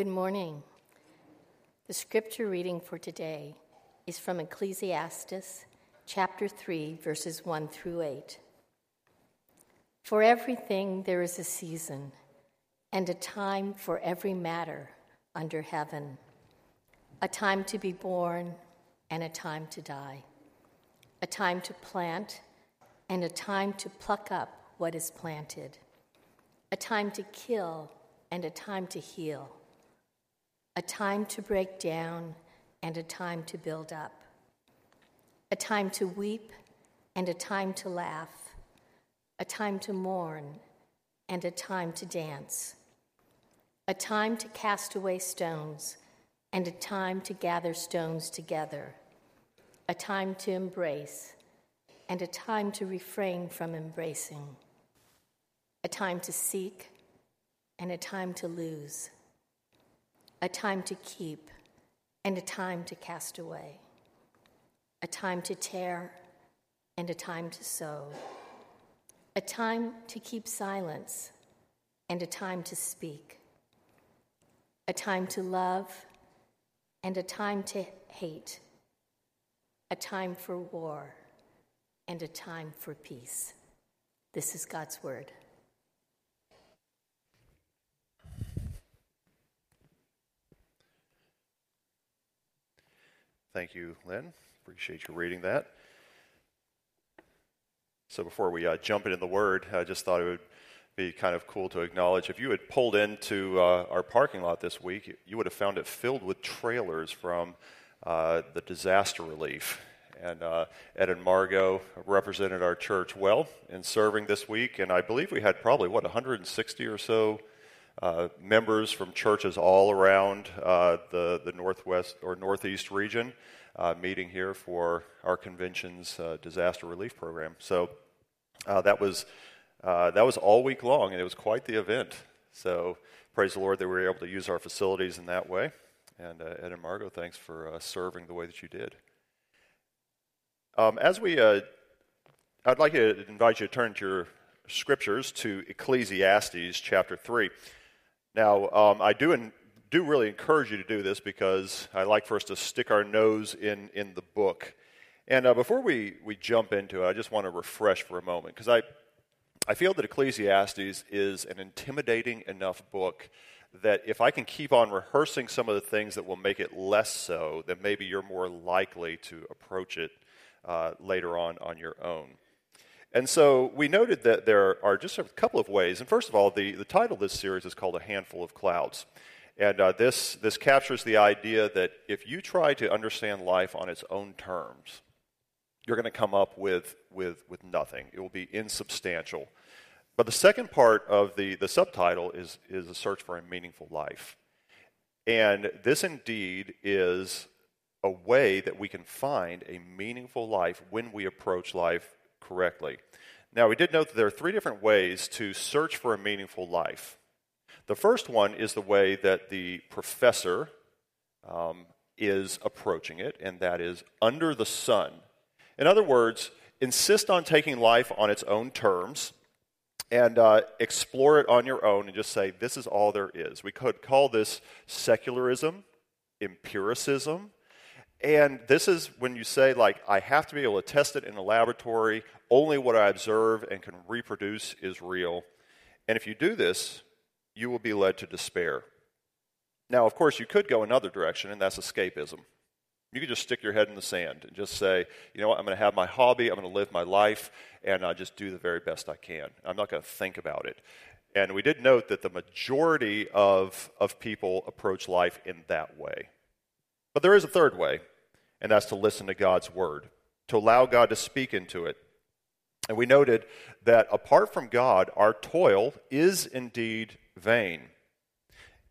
Good morning. The scripture reading for today is from Ecclesiastes chapter 3, verses 1 through 8. For everything there is a season, and a time for every matter under heaven, a time to be born and a time to die, a time to plant and a time to pluck up what is planted, a time to kill and a time to heal a time to break down and a time to build up, a time to weep and a time to laugh, a time to mourn and a time to dance, a time to cast away stones and a time to gather stones together, a time to embrace and a time to refrain from embracing, a time to seek and a time to lose a time to keep and a time to cast away, a time to tear and a time to sow, a time to keep silence and a time to speak, a time to love and a time to hate, a time for war and a time for peace. This is God's word. Thank you, Lynn. Appreciate you reading that. So before we uh, jump into the word, I just thought it would be kind of cool to acknowledge if you had pulled into uh, our parking lot this week, you would have found it filled with trailers from uh, the disaster relief. And uh, Ed and Margot represented our church well in serving this week, and I believe we had probably, what, 160 or so uh, members from churches all around uh, the, the northwest or northeast region uh, meeting here for our convention's uh, disaster relief program. So uh, that was that was all week long, and it was quite the event. So praise the Lord that we were able to use our facilities in that way. And Ed and Margot, thanks for serving the way that you did. Um, as we, I'd like to invite you to turn to your scriptures to Ecclesiastes chapter 3. Now, um, I do, in, do really encourage you to do this because I like for us to stick our nose in, in the book. And uh, before we, we jump into it, I just want to refresh for a moment because I, I feel that Ecclesiastes is an intimidating enough book that if I can keep on rehearsing some of the things that will make it less so, then maybe you're more likely to approach it uh, later on on your own. And so we noted that there are just a couple of ways. And first of all, the, the title of this series is called A Handful of Clouds. And uh, this, this captures the idea that if you try to understand life on its own terms, you're going to come up with, with, with nothing. It will be insubstantial. But the second part of the, the subtitle is, is a search for a meaningful life. And this indeed is a way that we can find a meaningful life when we approach life correctly. Now, we did note that there are three different ways to search for a meaningful life. The first one is the way that the professor um, is approaching it, and that is under the sun. In other words, insist on taking life on its own terms and uh, explore it on your own and just say, this is all there is. We could call this secularism, empiricism, and this is when you say, like, I have to be able to test it in a laboratory. Only what I observe and can reproduce is real. And if you do this, you will be led to despair. Now, of course, you could go another direction, and that's escapism. You could just stick your head in the sand and just say, you know what, I'm going to have my hobby, I'm going to live my life, and I just do the very best I can. I'm not going to think about it. And we did note that the majority of, of people approach life in that way. But there is a third way, and that's to listen to God's word, to allow God to speak into it. And we noted that apart from God, our toil is indeed vain.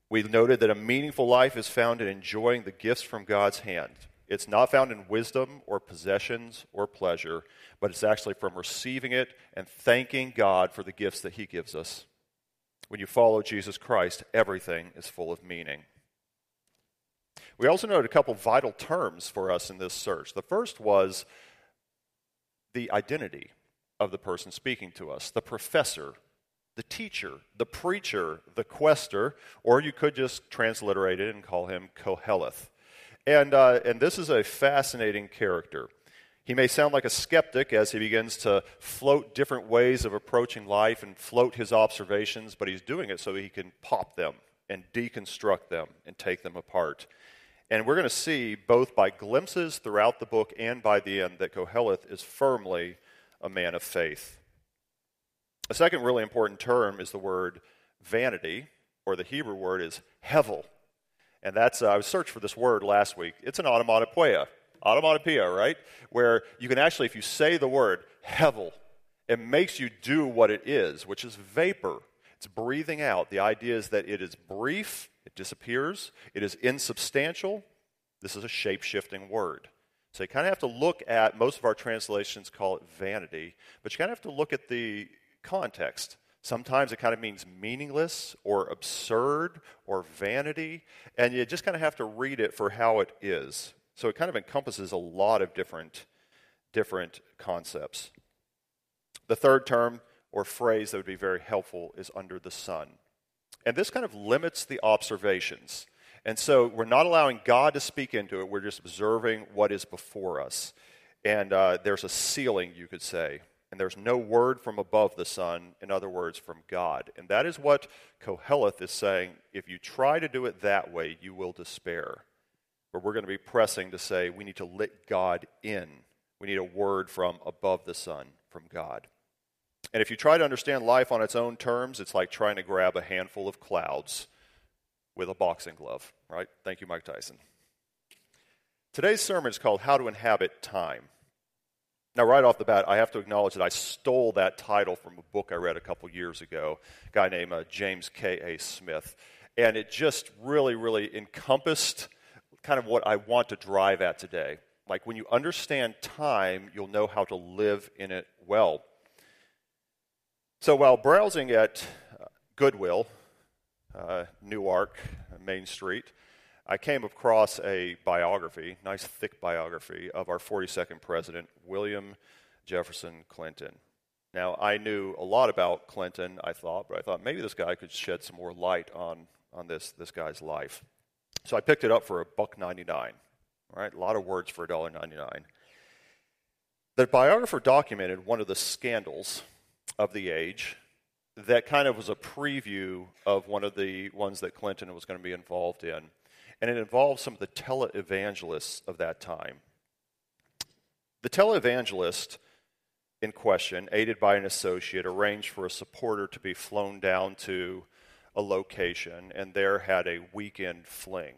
We noted that a meaningful life is found in enjoying the gifts from God's hand. It's not found in wisdom or possessions or pleasure, but it's actually from receiving it and thanking God for the gifts that He gives us. When you follow Jesus Christ, everything is full of meaning. We also noted a couple vital terms for us in this search. The first was the identity of the person speaking to us. The professor the teacher, the preacher, the quester, or you could just transliterate it and call him Koheleth. And, uh, and this is a fascinating character. He may sound like a skeptic as he begins to float different ways of approaching life and float his observations, but he's doing it so he can pop them and deconstruct them and take them apart. And we're going to see both by glimpses throughout the book and by the end that Koheleth is firmly a man of faith. A second really important term is the word vanity, or the Hebrew word is hevel. And that's, uh, I was searched for this word last week. It's an onomatopoeia. Onomatopoeia, right? Where you can actually, if you say the word hevel, it makes you do what it is, which is vapor. It's breathing out. The idea is that it is brief, it disappears, it is insubstantial. This is a shape shifting word. So you kind of have to look at, most of our translations call it vanity, but you kind of have to look at the context. Sometimes it kind of means meaningless or absurd or vanity, and you just kind of have to read it for how it is. So it kind of encompasses a lot of different, different concepts. The third term or phrase that would be very helpful is under the sun. And this kind of limits the observations. And so we're not allowing God to speak into it, we're just observing what is before us. And uh, there's a ceiling, you could say. And there's no word from above the sun, in other words, from God. And that is what Koheleth is saying. If you try to do it that way, you will despair. But we're going to be pressing to say we need to let God in. We need a word from above the sun, from God. And if you try to understand life on its own terms, it's like trying to grab a handful of clouds with a boxing glove, right? Thank you, Mike Tyson. Today's sermon is called How to Inhabit Time. Now, right off the bat, I have to acknowledge that I stole that title from a book I read a couple years ago, a guy named uh, James K.A. Smith. And it just really, really encompassed kind of what I want to drive at today. Like when you understand time, you'll know how to live in it well. So while browsing at uh, Goodwill, uh, Newark, Main Street, I came across a biography, nice thick biography, of our 42nd president, William Jefferson Clinton. Now, I knew a lot about Clinton, I thought, but I thought maybe this guy could shed some more light on, on this, this guy's life. So I picked it up for a buck 99. All right, a lot of words for $1.99. The biographer documented one of the scandals of the age that kind of was a preview of one of the ones that Clinton was going to be involved in. And it involved some of the televangelists of that time. The televangelist in question, aided by an associate, arranged for a supporter to be flown down to a location and there had a weekend fling.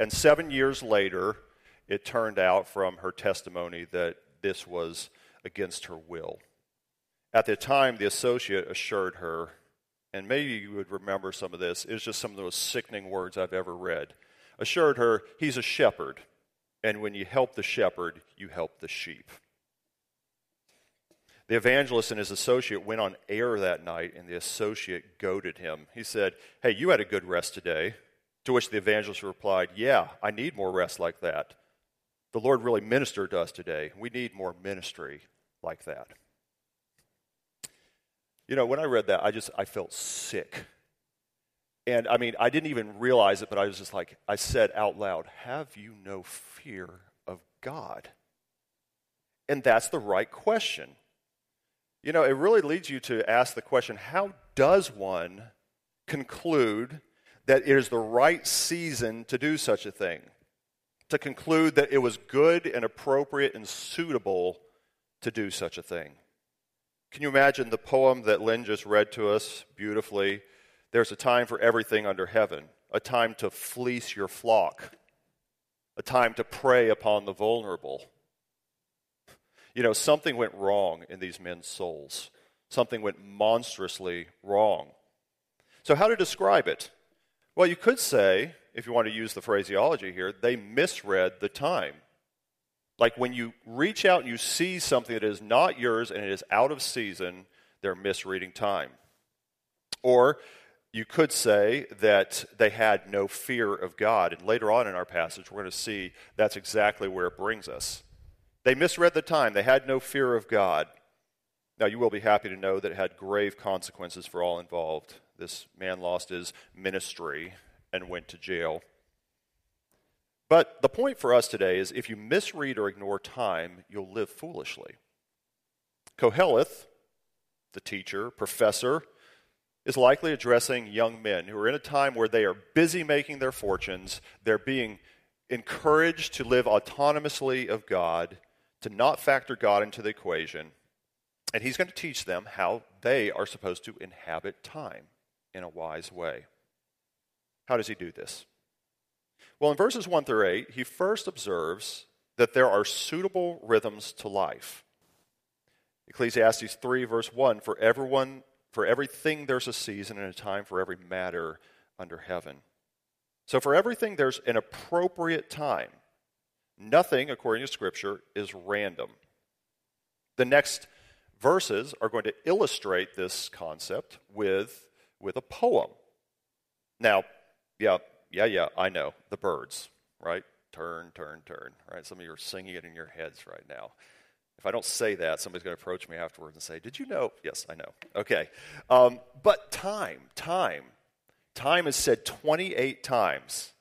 And seven years later, it turned out from her testimony that this was against her will. At the time, the associate assured her, and maybe you would remember some of this, it's just some of those sickening words I've ever read. Assured her, he's a shepherd, and when you help the shepherd, you help the sheep. The evangelist and his associate went on air that night, and the associate goaded him. He said, Hey, you had a good rest today. To which the evangelist replied, Yeah, I need more rest like that. The Lord really ministered to us today. We need more ministry like that. You know, when I read that, I just I felt sick. And I mean, I didn't even realize it, but I was just like, I said out loud, Have you no fear of God? And that's the right question. You know, it really leads you to ask the question how does one conclude that it is the right season to do such a thing? To conclude that it was good and appropriate and suitable to do such a thing? Can you imagine the poem that Lynn just read to us beautifully? There's a time for everything under heaven, a time to fleece your flock, a time to prey upon the vulnerable. You know, something went wrong in these men's souls. Something went monstrously wrong. So, how to describe it? Well, you could say, if you want to use the phraseology here, they misread the time. Like when you reach out and you see something that is not yours and it is out of season, they're misreading time. Or you could say that they had no fear of God. And later on in our passage, we're going to see that's exactly where it brings us. They misread the time, they had no fear of God. Now, you will be happy to know that it had grave consequences for all involved. This man lost his ministry and went to jail. But the point for us today is if you misread or ignore time, you'll live foolishly. Koheleth, the teacher, professor, is likely addressing young men who are in a time where they are busy making their fortunes. They're being encouraged to live autonomously of God, to not factor God into the equation. And he's going to teach them how they are supposed to inhabit time in a wise way. How does he do this? Well, in verses 1 through 8, he first observes that there are suitable rhythms to life. Ecclesiastes 3, verse 1 For everyone, for everything there's a season and a time for every matter under heaven. So, for everything, there's an appropriate time. Nothing, according to Scripture, is random. The next verses are going to illustrate this concept with, with a poem. Now, yeah, yeah, yeah, I know. The Byrds, right? Turn, turn, turn, right? Some of you are singing it in your heads right now. If I don't say that, somebody's going to approach me afterwards and say, Did you know? Yes, I know. Okay. Um, but time, time. Time is said 28 times.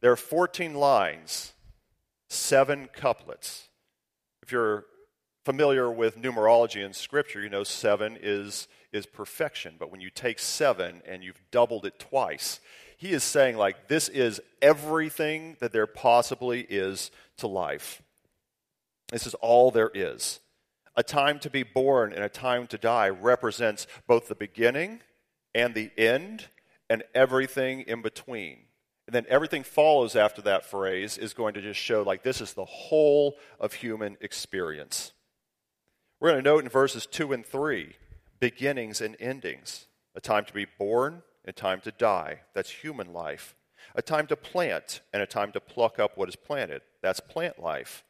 There are 14 lines, seven couplets. If you're familiar with numerology in Scripture, you know seven is, is perfection. But when you take seven and you've doubled it twice, he is saying, like, this is everything that there possibly is to life. This is all there is. A time to be born and a time to die represents both the beginning and the end and everything in between. And then everything follows after that phrase is going to just show like this is the whole of human experience. We're going to note in verses 2 and 3 beginnings and endings. A time to be born a time to die. That's human life. A time to plant and a time to pluck up what is planted. That's plant life.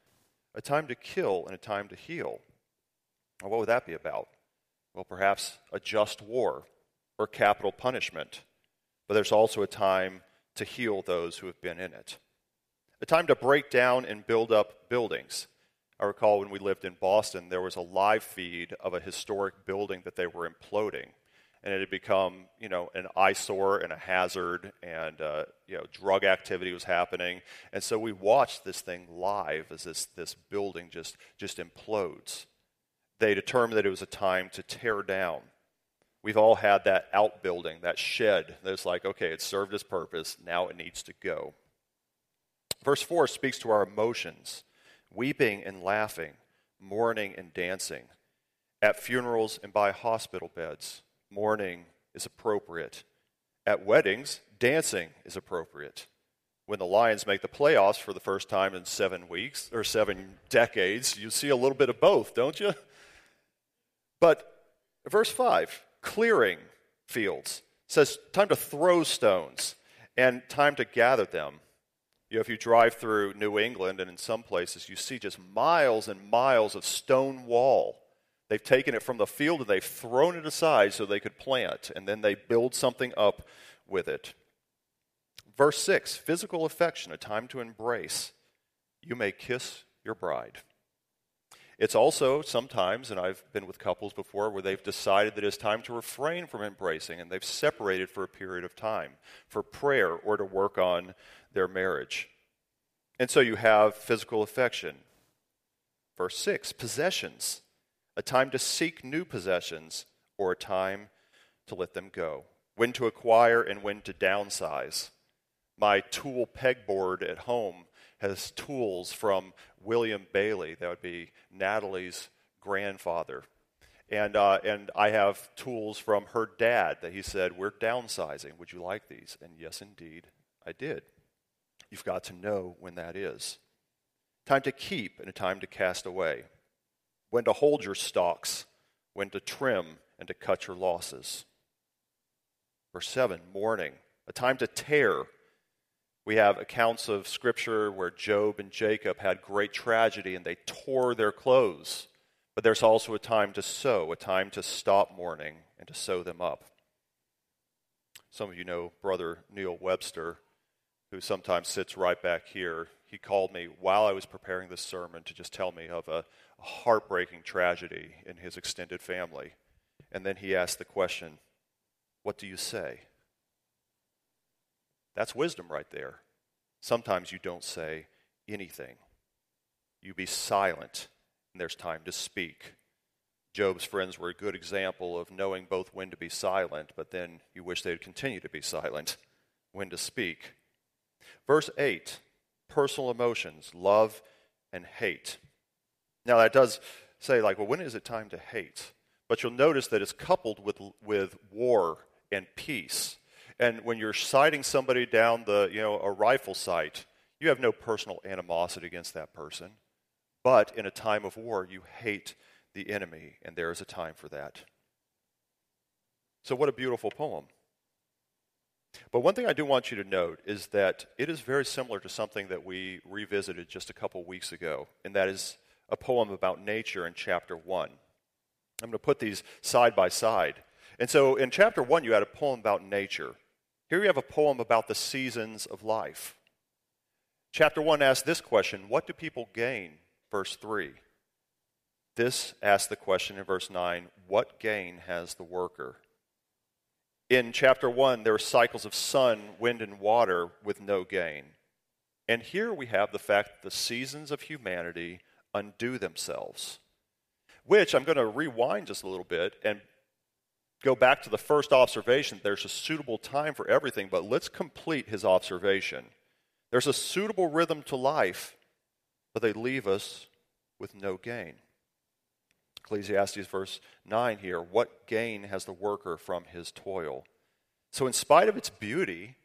A time to kill and a time to heal. Well, what would that be about? Well, perhaps a just war or capital punishment. But there's also a time to heal those who have been in it. A time to break down and build up buildings. I recall when we lived in Boston, there was a live feed of a historic building that they were imploding and it had become, you know, an eyesore and a hazard, and uh, you know, drug activity was happening. And so we watched this thing live as this this building just just implodes. They determined that it was a time to tear down. We've all had that outbuilding, that shed that's like, okay, it served its purpose, now it needs to go. Verse 4 speaks to our emotions weeping and laughing, mourning and dancing, at funerals and by hospital beds mourning is appropriate. At weddings, dancing is appropriate. When the Lions make the playoffs for the first time in seven weeks or seven decades, you see a little bit of both, don't you? But verse 5 clearing fields says time to throw stones and time to gather them. You know, if you drive through New England and in some places you see just miles and miles of stone wall They've taken it from the field and they've thrown it aside so they could plant, and then they build something up with it. Verse 6 physical affection, a time to embrace. You may kiss your bride. It's also sometimes, and I've been with couples before, where they've decided that it's time to refrain from embracing and they've separated for a period of time for prayer or to work on their marriage. And so you have physical affection. Verse 6 possessions a time to seek new possessions, or a time to let them go. When to acquire and when to downsize. My tool pegboard at home has tools from William Bailey, that would be Natalie's grandfather. And, uh, and I have tools from her dad that he said, We're downsizing. Would you like these? And yes, indeed, I did. You've got to know when that is. Time to keep and a time to cast away when to hold your stocks, when to trim and to cut your losses. Verse 7, mourning, a time to tear. We have accounts of Scripture where Job and Jacob had great tragedy and they tore their clothes. But there's also a time to sew, a time to stop mourning and to sew them up. Some of you know Brother Neil Webster. who sometimes sits right back here, he called me while I was preparing this sermon to just tell me of a, a heartbreaking tragedy in his extended family. And then he asked the question, What do you say? That's wisdom right there. Sometimes you don't say anything, you be silent, and there's time to speak. Job's friends were a good example of knowing both when to be silent, but then you wish they'd continue to be silent, when to speak. Verse 8 personal emotions, love and hate. Now, that does say, like, well, when is it time to hate? But you'll notice that it's coupled with, with war and peace. And when you're sighting somebody down the, you know, a rifle sight, you have no personal animosity against that person. But in a time of war, you hate the enemy, and there is a time for that. So, what a beautiful poem. But one thing I do want you to note is that it is very similar to something that we revisited just a couple weeks ago, and that is a poem about nature in chapter 1. I'm going to put these side by side. And so in chapter 1, you had a poem about nature. Here you have a poem about the seasons of life. Chapter 1 asks this question What do people gain? Verse 3. This asks the question in verse 9 What gain has the worker? In chapter 1, there are cycles of sun, wind, and water with no gain. And here we have the fact that the seasons of humanity undo themselves. Which I'm going to rewind just a little bit and go back to the first observation. There's a suitable time for everything, but let's complete his observation. There's a suitable rhythm to life, but they leave us with no gain. Ecclesiastes verse 9 here what gain has the worker from his toil? So, in spite of its beauty,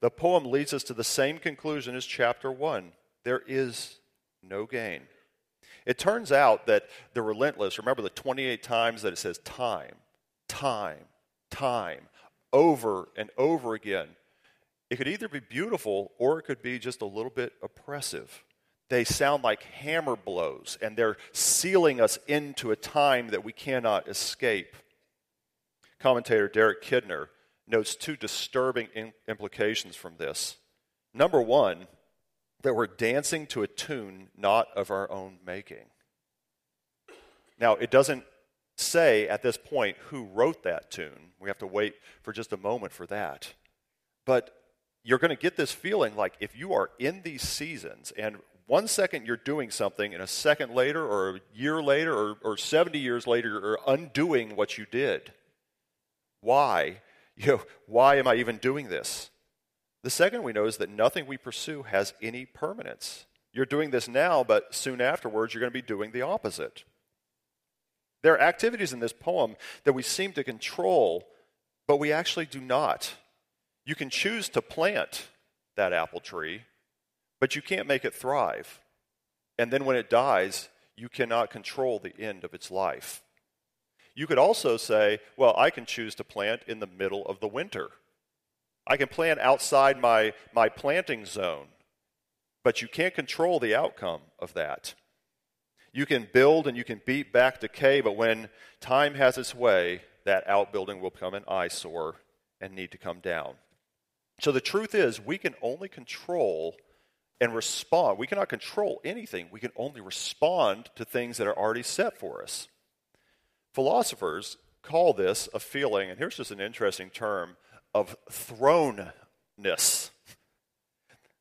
the poem leads us to the same conclusion as chapter 1 there is no gain. It turns out that the relentless, remember the 28 times that it says time, time, time, over and over again. It could either be beautiful or it could be just a little bit oppressive they sound like hammer blows, and they're sealing us into a time that we cannot escape. Commentator Derek Kidner notes two disturbing implications from this. Number one, that we're dancing to a tune not of our own making. Now, it doesn't say at this point who wrote that tune. We have to wait for just a moment for that. But you're going to get this feeling like if you are in these seasons, and one second you're doing something, and a second later, or a year later, or, or 70 years later, you're undoing what you did. Why? You know, why am I even doing this? The second we know is that nothing we pursue has any permanence. You're doing this now, but soon afterwards, you're going to be doing the opposite. There are activities in this poem that we seem to control, but we actually do not. You can choose to plant that apple tree, but you can't make it thrive. And then when it dies, you cannot control the end of its life. You could also say, well, I can choose to plant in the middle of the winter. I can plant outside my, my planting zone, but you can't control the outcome of that. You can build and you can beat back decay, but when time has its way, that outbuilding will become an eyesore and need to come down. So the truth is, we can only control and respond. We cannot control anything, we can only respond to things that are already set for us. Philosophers call this a feeling, and here's just an interesting term, of thrownness.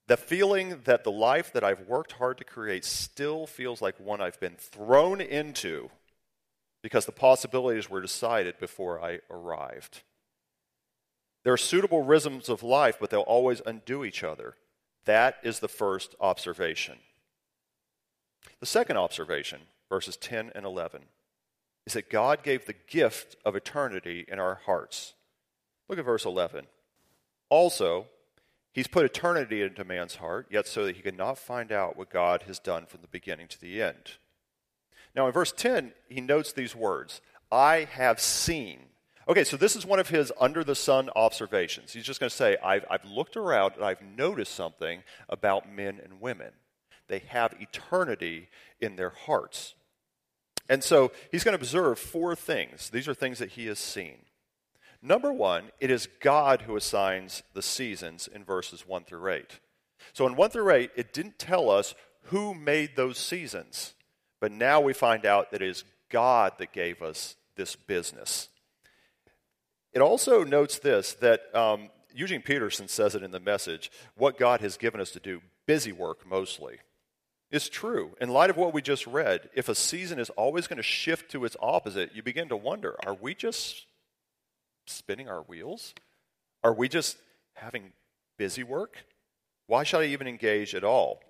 The feeling that the life that I've worked hard to create still feels like one I've been thrown into because the possibilities were decided before I arrived. There are suitable rhythms of life, but they'll always undo each other. That is the first observation. The second observation, verses 10 and 11, is that God gave the gift of eternity in our hearts. Look at verse 11. Also, He's put eternity into man's heart, yet so that he cannot find out what God has done from the beginning to the end. Now, in verse 10, he notes these words I have seen Okay, so this is one of his under the sun observations. He's just going to say, I've, I've looked around and I've noticed something about men and women. They have eternity in their hearts. And so he's going to observe four things. These are things that he has seen. Number one, it is God who assigns the seasons in verses 1 through 8. So in 1 through 8, it didn't tell us who made those seasons, but now we find out that it is God that gave us this business. It also notes this that um, Eugene Peterson says it in the message what God has given us to do, busy work mostly. It's true. In light of what we just read, if a season is always going to shift to its opposite, you begin to wonder are we just spinning our wheels? Are we just having busy work? Why should I even engage at all?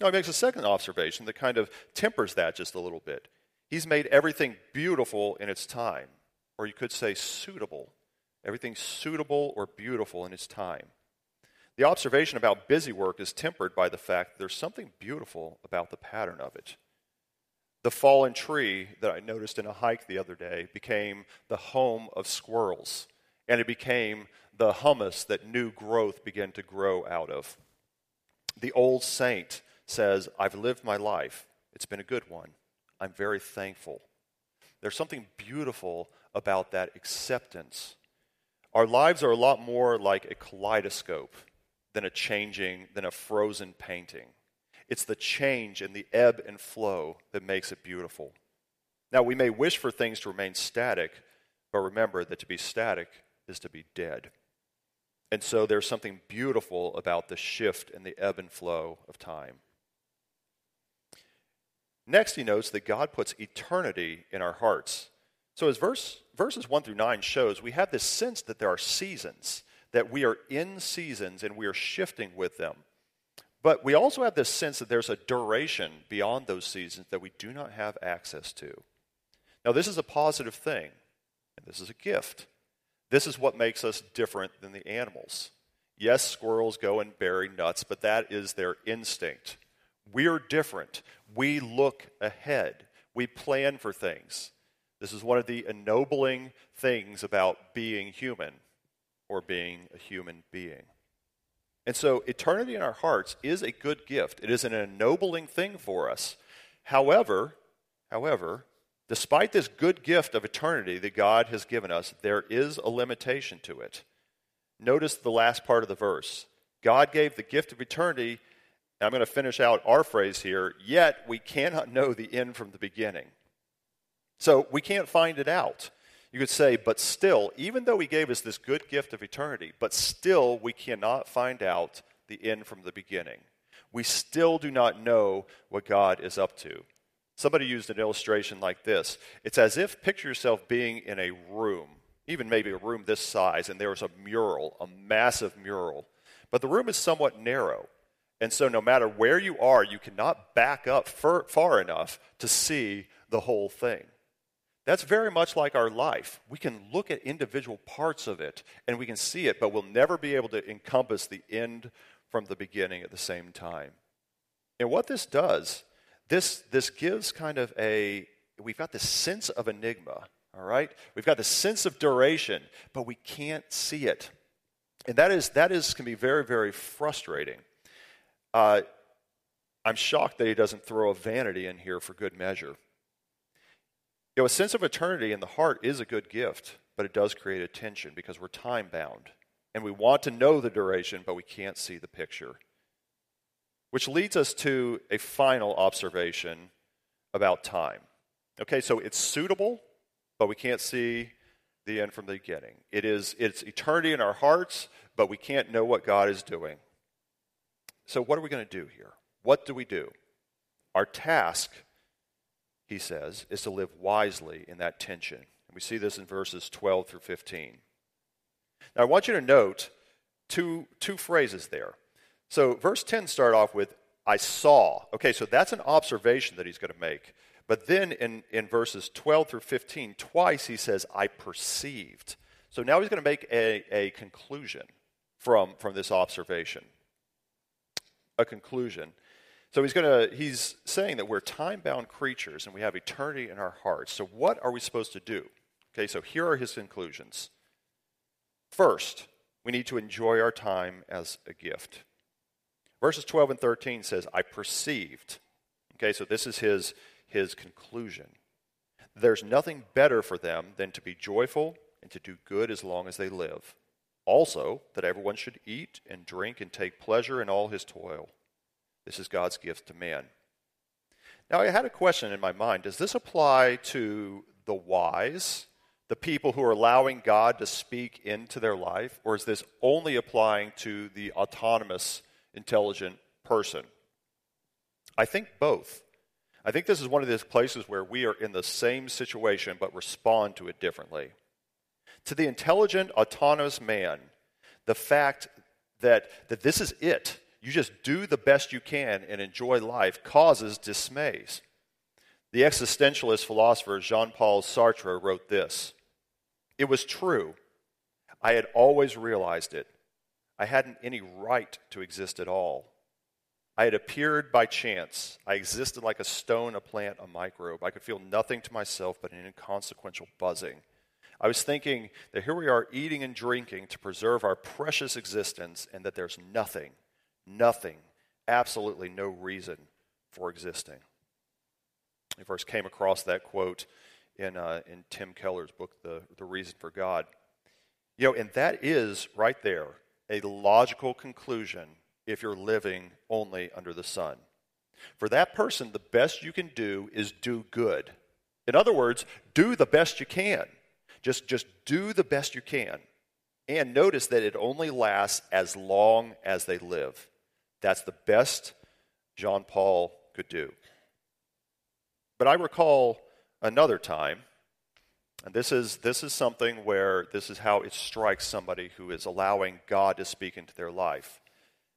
Now, he makes a second observation that kind of tempers that just a little bit. He's made everything beautiful in its time, or you could say suitable. Everything suitable or beautiful in its time. The observation about busy work is tempered by the fact that there's something beautiful about the pattern of it. The fallen tree that I noticed in a hike the other day became the home of squirrels, and it became the humus that new growth began to grow out of. The old saint says, I've lived my life. It's been a good one. I'm very thankful. There's something beautiful about that acceptance. Our lives are a lot more like a kaleidoscope than a changing, than a frozen painting. It's the change and the ebb and flow that makes it beautiful. Now, we may wish for things to remain static, but remember that to be static is to be dead. And so there's something beautiful about the shift and the ebb and flow of time. Next, he notes that God puts eternity in our hearts. So, as verse, verses 1 through 9 shows, we have this sense that there are seasons that we are in seasons and we are shifting with them. But we also have this sense that there's a duration beyond those seasons that we do not have access to. Now, this is a positive thing, and this is a gift. This is what makes us different than the animals. Yes, squirrels go and bury nuts, but that is their instinct. We're different. We look ahead, we plan for things. This is one of the ennobling things about being human or being a human being. And so, eternity in our hearts is a good gift. It is an ennobling thing for us. However, however, despite this good gift of eternity that God has given us, there is a limitation to it. Notice the last part of the verse. God gave the gift of eternity, I'm going to finish out our phrase here, yet we cannot know the end from the beginning. So we can't find it out. You could say, but still, even though he gave us this good gift of eternity, but still we cannot find out the end from the beginning. We still do not know what God is up to. Somebody used an illustration like this It's as if picture yourself being in a room, even maybe a room this size, and there's a mural, a massive mural. But the room is somewhat narrow. And so, no matter where you are, you cannot back up far enough to see the whole thing. That's very much like our life. We can look at individual parts of it and we can see it, but we'll never be able to encompass the end from the beginning at the same time. And what this does, this, this gives kind of a, we've got this sense of enigma, all right? We've got the sense of duration, but we can't see it. And that is, that is can be very, very frustrating. Uh, I'm shocked that he doesn't throw a vanity in here for good measure. You know, a sense of eternity in the heart is a good gift, but it does create a tension because we're time bound. And we want to know the duration, but we can't see the picture. Which leads us to a final observation about time. Okay, so it's suitable, but we can't see the end from the beginning. It is it's eternity in our hearts, but we can't know what God is doing. So what are we going to do here? What do we do? Our task he says, is to live wisely in that tension. And we see this in verses 12 through 15. Now, I want you to note two, two phrases there. So, verse 10 start off with, I saw. Okay, so that's an observation that he's going to make. But then in, in verses 12 through 15, twice he says, I perceived. So now he's going to make a, a conclusion from, from this observation. A conclusion. So he's going to he's saying that we're time-bound creatures and we have eternity in our hearts. So what are we supposed to do? Okay, so here are his conclusions. First, we need to enjoy our time as a gift. Verses 12 and 13 says, I perceived. Okay, so this is his, his conclusion. There's nothing better for them than to be joyful, and to do good as long as they live. Also, that everyone should eat and drink and take pleasure in all his toil. This is God's gift to man. Now, I had a question in my mind. Does this apply to the wise, the people who are allowing God to speak into their life, or is this only applying to the autonomous, intelligent person? I think both. I think this is one of those places where we are in the same situation but respond to it differently. To the intelligent, autonomous man, the fact that, that this is it, you just do the best you can and enjoy life, causes dismays. The existentialist philosopher Jean Paul Sartre wrote this It was true. I had always realized it. I hadn't any right to exist at all. I had appeared by chance. I existed like a stone, a plant, a microbe. I could feel nothing to myself but an inconsequential buzzing. I was thinking that here we are eating and drinking to preserve our precious existence, and that there's nothing, nothing, absolutely no reason for existing. I first came across that quote in, uh, in Tim Keller's book, the, the Reason for God. You know, and that is right there a logical conclusion if you're living only under the sun. For that person, the best you can do is do good. In other words, do the best you can. Just, just do the best you can. And notice that it only lasts as long as they live. That's the best Jean Paul could do. But I recall another time, and this is, this is something where this is how it strikes somebody who is allowing God to speak into their life.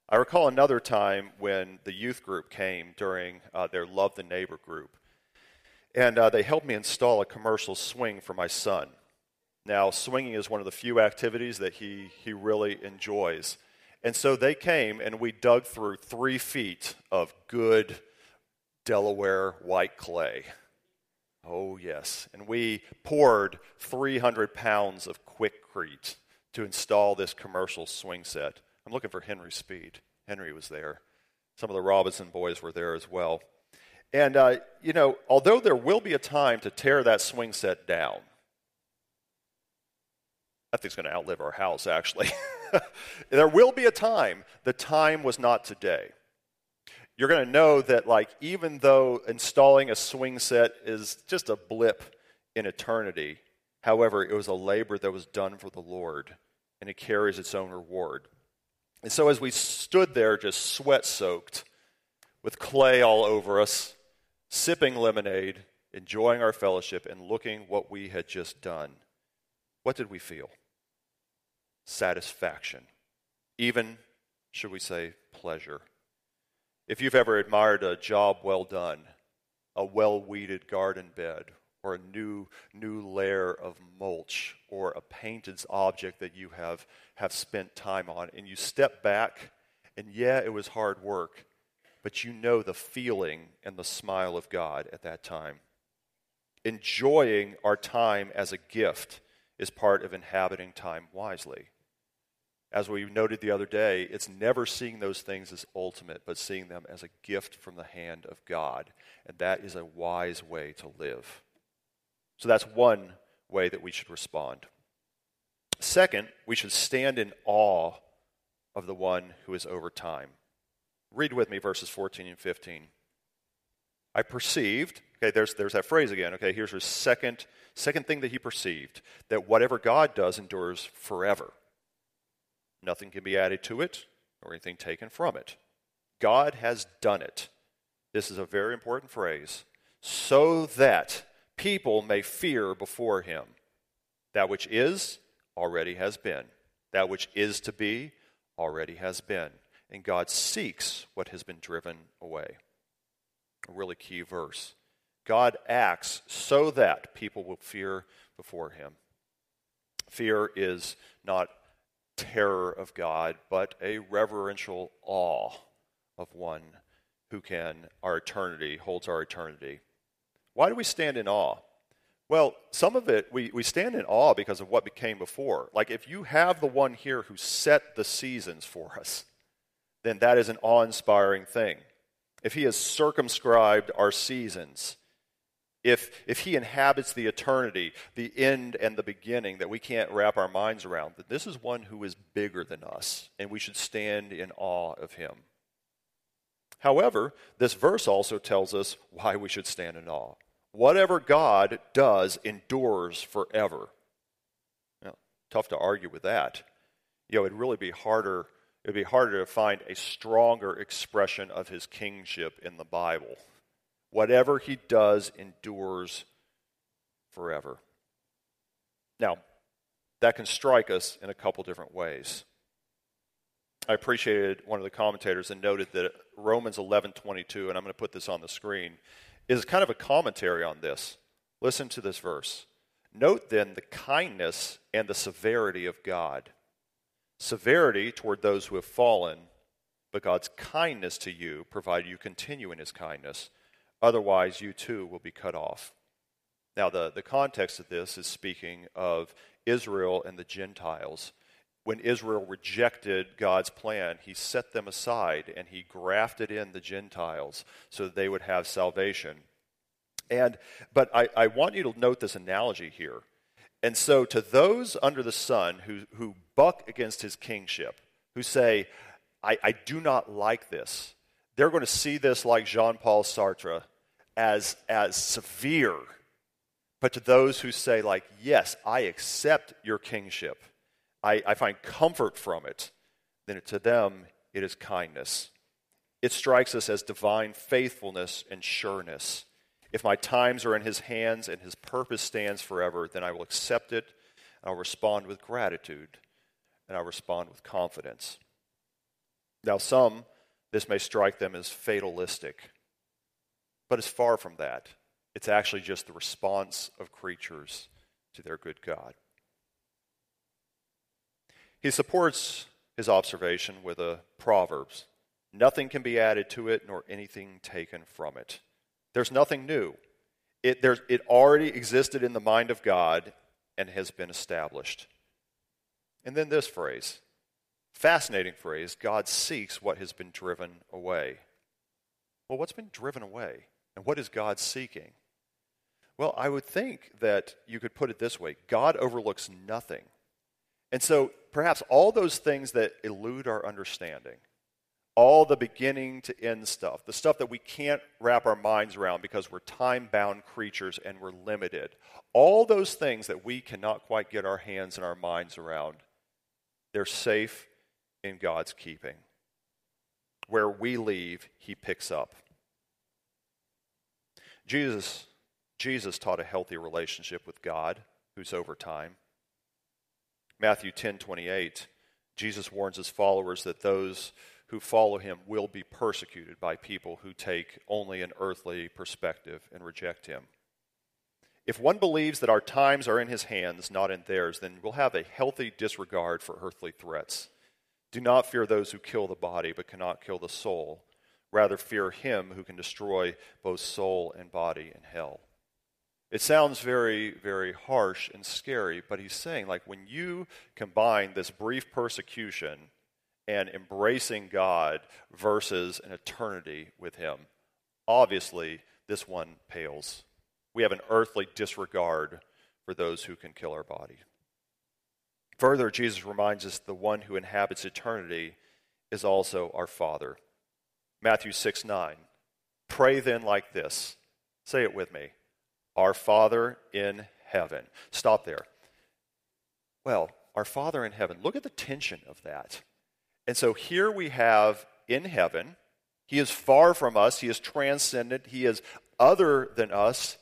I recall another time when the youth group came during uh, their Love the Neighbor group, and uh, they helped me install a commercial swing for my son. Now, swinging is one of the few activities that he, he really enjoys. And so they came and we dug through three feet of good Delaware white clay. Oh, yes. And we poured 300 pounds of Quikrete to install this commercial swing set. I'm looking for Henry Speed. Henry was there. Some of the Robinson boys were there as well. And, uh, you know, although there will be a time to tear that swing set down, that thing's going to outlive our house, actually. there will be a time. The time was not today. You're going to know that, like, even though installing a swing set is just a blip in eternity, however, it was a labor that was done for the Lord, and it carries its own reward. And so, as we stood there, just sweat soaked, with clay all over us, sipping lemonade, enjoying our fellowship, and looking what we had just done, what did we feel? Satisfaction. Even, should we say, pleasure. If you've ever admired a job well done, a well weeded garden bed, or a new, new layer of mulch or a painted object that you have, have spent time on. And you step back, and yeah, it was hard work, but you know the feeling and the smile of God at that time. Enjoying our time as a gift is part of inhabiting time wisely. As we noted the other day, it's never seeing those things as ultimate, but seeing them as a gift from the hand of God. And that is a wise way to live. So that's one way that we should respond. Second, we should stand in awe of the one who is over time. Read with me verses 14 and 15. I perceived, okay, there's, there's that phrase again. Okay, here's his second, second thing that he perceived that whatever God does endures forever. Nothing can be added to it or anything taken from it. God has done it. This is a very important phrase. So that people may fear before him. That which is already has been. That which is to be already has been. And God seeks what has been driven away. A really key verse. God acts so that people will fear before him. Fear is not terror of God, but a reverential awe of one who can, our eternity, holds our eternity. Why do we stand in awe? Well, some of it, we, we stand in awe because of what became before. Like, if you have the one here who set the seasons for us, then that is an awe inspiring thing. If he has circumscribed our seasons, if, if he inhabits the eternity, the end and the beginning that we can't wrap our minds around, that this is one who is bigger than us, and we should stand in awe of him. However, this verse also tells us why we should stand in awe. Whatever God does endures forever. Now, tough to argue with that. You know, it'd really be harder. It'd be harder to find a stronger expression of his kingship in the Bible. Whatever he does endures forever. Now, that can strike us in a couple different ways. I appreciated one of the commentators and noted that Romans 11:22 and I'm going to put this on the screen is kind of a commentary on this. Listen to this verse. Note then the kindness and the severity of God. Severity toward those who have fallen, but God's kindness to you, provided you continue in his kindness. Otherwise, you too will be cut off. Now, the, the context of this is speaking of Israel and the Gentiles. When Israel rejected God's plan, he set them aside and he grafted in the Gentiles so that they would have salvation. And, but I, I want you to note this analogy here. And so, to those under the sun who, who buck against his kingship, who say, I, I do not like this, they're going to see this like Jean Paul Sartre as, as severe. But to those who say, like, yes, I accept your kingship, I, I find comfort from it, then to them it is kindness. It strikes us as divine faithfulness and sureness. If my times are in his hands and his purpose stands forever, then I will accept it, and I'll respond with gratitude, and I'll respond with confidence. Now, some this may strike them as fatalistic, but it's far from that. It's actually just the response of creatures to their good God. He supports his observation with a Proverbs Nothing can be added to it, nor anything taken from it. There's nothing new. It, it already existed in the mind of God and has been established. And then this phrase Fascinating phrase God seeks what has been driven away. Well, what's been driven away? And what is God seeking? Well, I would think that you could put it this way God overlooks nothing. And so perhaps all those things that elude our understanding, all the beginning to end stuff, the stuff that we can't wrap our minds around because we're time bound creatures and we're limited, all those things that we cannot quite get our hands and our minds around, they're safe in God's keeping. Where we leave, he picks up. Jesus, Jesus taught a healthy relationship with God, who's over time. Matthew 10 28, Jesus warns his followers that those who follow him will be persecuted by people who take only an earthly perspective and reject him. If one believes that our times are in his hands, not in theirs, then we'll have a healthy disregard for earthly threats. Do not fear those who kill the body, but cannot kill the soul. Rather, fear him who can destroy both soul and body in hell. It sounds very, very harsh and scary, but he's saying, like, when you combine this brief persecution and embracing God versus an eternity with him, obviously this one pales. We have an earthly disregard for those who can kill our body. Further, Jesus reminds us the one who inhabits eternity is also our Father. Matthew 6 9. Pray then like this. Say it with me. Our Father in heaven. Stop there. Well, our Father in heaven. Look at the tension of that. And so here we have in heaven, He is far from us, He is transcendent, He is other than us,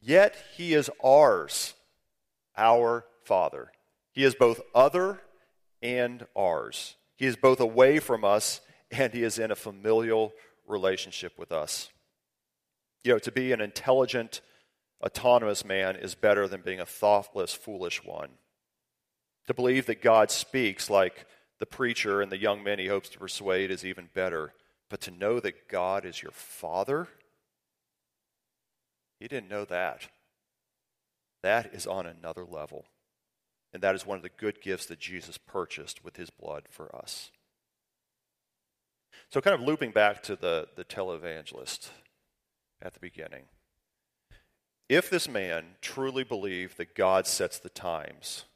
yet He is ours, our Father. He is both other and ours. He is both away from us and he is in a familial relationship with us. You know, to be an intelligent, autonomous man is better than being a thoughtless, foolish one. To believe that God speaks like the preacher and the young men he hopes to persuade is even better. But to know that God is your father, he didn't know that. That is on another level. And that is one of the good gifts that Jesus purchased with his blood for us. So, kind of looping back to the, the televangelist at the beginning. If this man truly believed that God sets the times,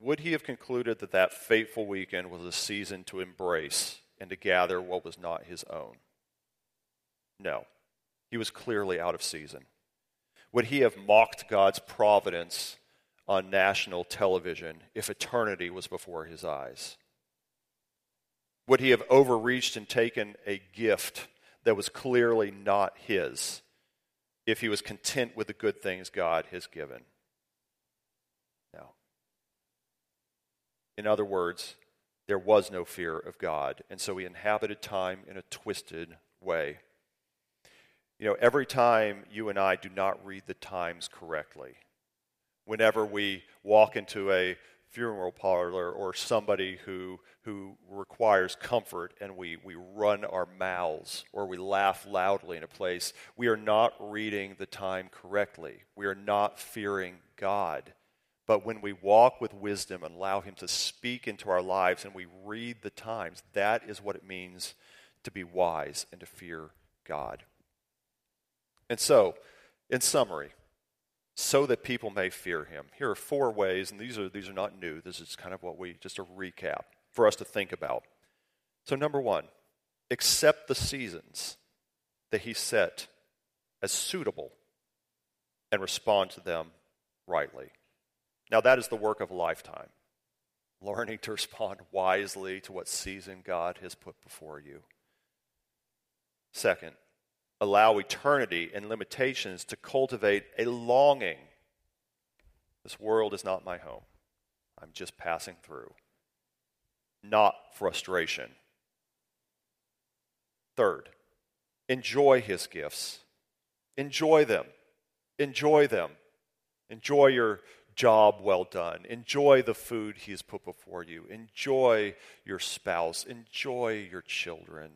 would he have concluded that that fateful weekend was a season to embrace and to gather what was not his own? No. He was clearly out of season. Would he have mocked God's providence on national television if eternity was before his eyes? Would he have overreached and taken a gift that was clearly not his if he was content with the good things God has given? No. In other words, there was no fear of God, and so he inhabited time in a twisted way. You know, every time you and I do not read the times correctly, whenever we walk into a funeral parlor or somebody who, who requires comfort and we, we run our mouths or we laugh loudly in a place, we are not reading the time correctly. We are not fearing God. But when we walk with wisdom and allow Him to speak into our lives and we read the times, that is what it means to be wise and to fear God. And so, in summary, so that people may fear him. Here are four ways, and these are, these are not new. This is kind of what we, just a recap for us to think about. So, number one, accept the seasons that he set as suitable and respond to them rightly. Now, that is the work of a lifetime. Learning to respond wisely to what season God has put before you. Second, allow eternity and limitations to cultivate a longing. This world is not my home. I'm just passing through. Not frustration. Third, enjoy his gifts. Enjoy them. Enjoy them. Enjoy your job well done. Enjoy the food he's put before you. Enjoy your spouse. Enjoy your children.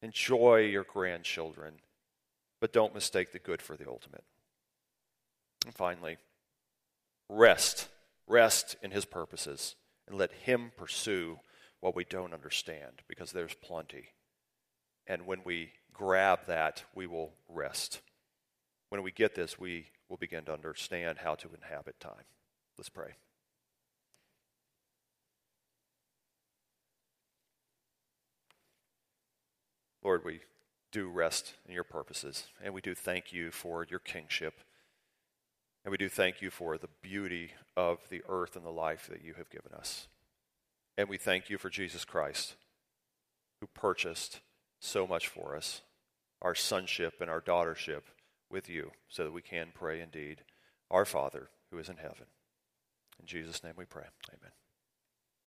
Enjoy your grandchildren but don't mistake the good for the ultimate. And finally, rest. Rest in his purposes and let him pursue what we don't understand because there's plenty. And when we grab that, we will rest. When we get this, we will begin to understand how to inhabit time. Let's pray. Lord, we do rest in your purposes. And we do thank you for your kingship. And we do thank you for the beauty of the earth and the life that you have given us. And we thank you for Jesus Christ, who purchased so much for us, our sonship and our daughtership with you, so that we can pray indeed, Our Father who is in heaven. In Jesus' name we pray. Amen.